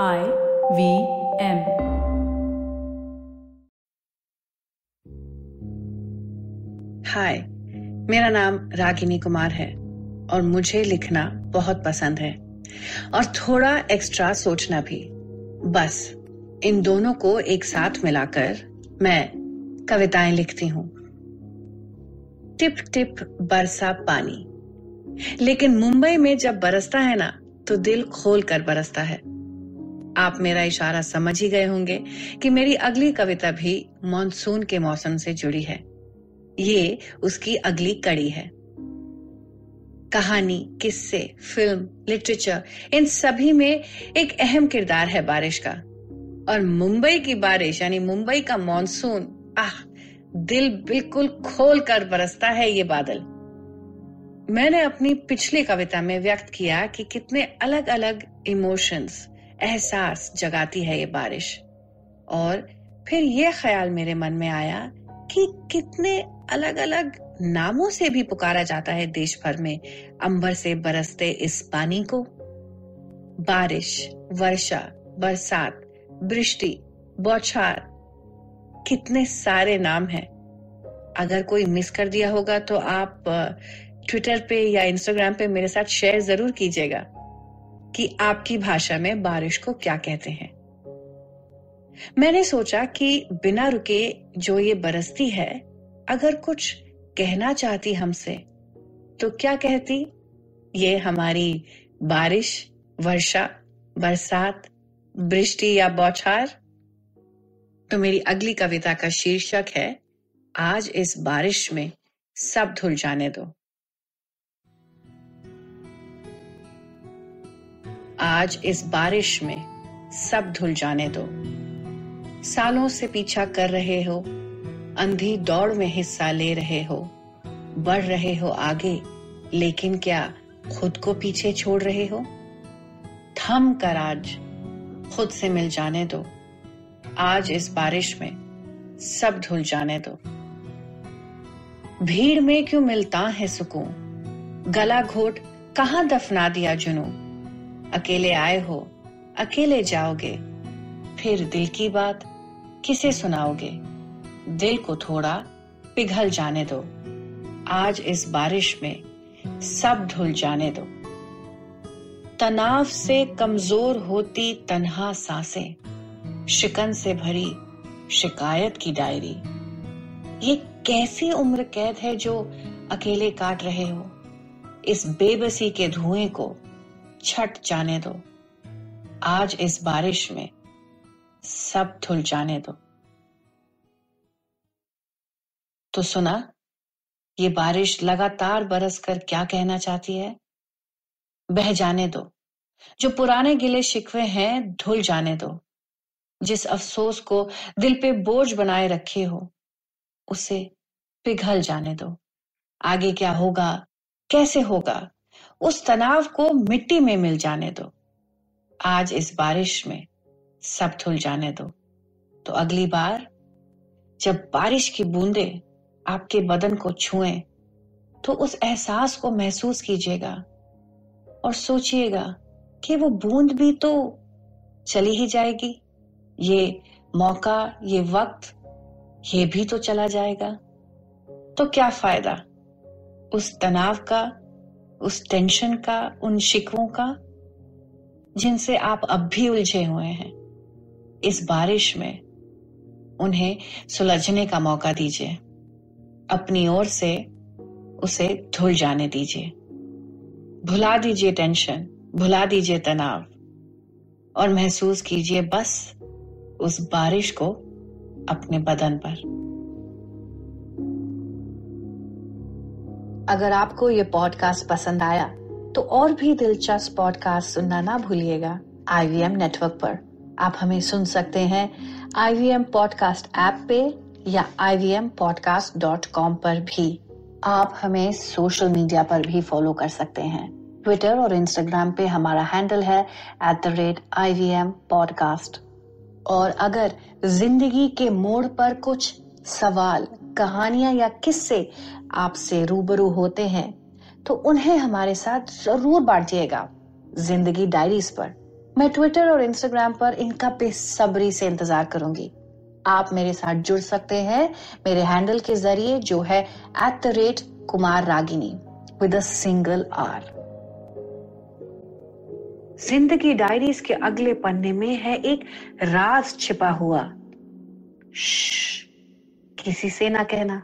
I V M हाय मेरा नाम रागिनी कुमार है और मुझे लिखना बहुत पसंद है और थोड़ा एक्स्ट्रा सोचना भी। बस, इन दोनों को एक साथ मिलाकर मैं कविताएँ लिखती हूँ। टिप टिप बरसा पानी। लेकिन मुंबई में जब बरसता है ना तो दिल खोल कर बरसता है। आप मेरा इशारा समझ ही गए होंगे कि मेरी अगली कविता भी मानसून के मौसम से जुड़ी है। ये उसकी अगली कड़ी है। कहानी, किस्से, फ़िल्म, लिटरेचर, इन सभी में एक अहम किरदार है बारिश का। और मुंबई की बारिश, यानी मुंबई का मॉनसून, आह, दिल बिल्कुल खोल कर बरसता है ये बादल। मैंने अपनी पिछली कविता में व्यक्त किया कि कितने अलग अलग इमोशंस एहसास जगाती है ये बारिश। और फिर ये ख्याल मेरे मन में आया कि कितने अलग अलग नामों से भी पुकारा जाता है देश भर में अंबर से बरसते इस पानी को। बारिश, वर्षा, बरसात, वृष्टि, बौछार, कितने सारे नाम हैं। अगर कोई मिस कर दिया होगा तो आप ट्विटर पे या इंस्टाग्राम पे मेरे साथ शेयर ज़रूर कीजिएगा। कि आपकी भाषा में बारिश को क्या कहते हैं। मैंने सोचा कि बिना रुके जो ये बरसती है, अगर कुछ कहना चाहती हमसे तो क्या कहती? ये हमारी बारिश, वर्षा, बरसात वृष्टि या बौछार। तो मेरी अगली कविता का शीर्षक है, आज इस बारिश में सब धुल जाने दो। आज इस बारिश में सब धुल जाने दो। सालों से पीछा कर रहे हो, अंधी दौड़ में हिस्सा ले रहे हो, बढ़ रहे हो आगे, लेकिन क्या खुद को पीछे छोड़ रहे हो? थम कर आज खुद से मिल जाने दो। आज इस बारिश में सब धुल जाने दो। भीड़ में क्यों मिलता है सुकून? गला घोट कहाँ दफना दिया जुनू अकेले आए हो, अकेले जाओगे। फिर दिल की बात, किसे सुनाओगे? दिल को थोड़ा पिघल जाने दो। आज इस बारिश में सब धुल जाने दो। तनाव से कमज़ोर होती तन्हा साँसें, शिकन से भरी शिकायत की डायरी। ये कैसी उम्र कैद है जो अकेले काट रहे हो? इस बेबसी के धुएँ को छट जाने दो। आज इस बारिश में सब धुल जाने दो। तो सुना, ये बारिश लगातार बरस कर क्या कहना चाहती है? बह जाने दो। जो पुराने गिले शिकवे हैं, धुल जाने दो। जिस अफसोस को दिल पे बोझ बनाए रखे हो, उसे पिघल जाने दो। आगे क्या होगा, कैसे होगा? उस तनाव को मिट्टी में मिल जाने दो। आज इस बारिश में सब धुल जाने दो। तो अगली बार जब बारिश की बूंदे आपके बदन को छुएँ तो उस एहसास को महसूस कीजिएगा और सोचिएगा कि वो बूंद भी तो चली ही जाएगी। ये मौका, ये वक्त, ये भी तो चला जाएगा। तो क्या फ़ायदा उस तनाव का उस टेंशन का, उन शिकवों का, जिनसे आप अब भी उलझे हुए हैं। इस बारिश में उन्हें सुलझने का मौका दीजिए। अपनी ओर से उसे धुल जाने दीजिए। भुला दीजिए टेंशन भुला दीजिए तनाव और महसूस कीजिए बस उस बारिश को अपने बदन पर। अगर आपको ये पॉडकास्ट पसंद आया तो और भी दिलचस्प पॉडकास्ट सुनना ना भूलिएगा आईवीएम नेटवर्क पर। आप हमें सुन सकते हैं आईवीएम पॉडकास्ट ऐप पे या ivmpodcast.com पर भी। आप हमें सोशल मीडिया पर भी फॉलो कर सकते हैं। ट्विटर और इंस्टाग्राम पे हमारा हैंडल है at the rate I V M podcast और अगर ज़िंदगी के मोड़ पर कुछ सवाल कहानियाँ या किस्से आपसे रूबरू होते हैं तो उन्हें हमारे साथ ज़रूर बांटिएगा। ज़िंदगी डायरीज पर। मैं ट्विटर और इंस्टाग्राम पर इनका बेसब्री से इंतज़ार करूँगी। आप मेरे साथ जुड़ सकते हैं मेरे हैंडल के ज़रिए, जो है at the rate Kumar Ragini with single R Zindagi diaries के अगले पन्ने में है एक राज छिपा हुआ। किसी से ना कहना।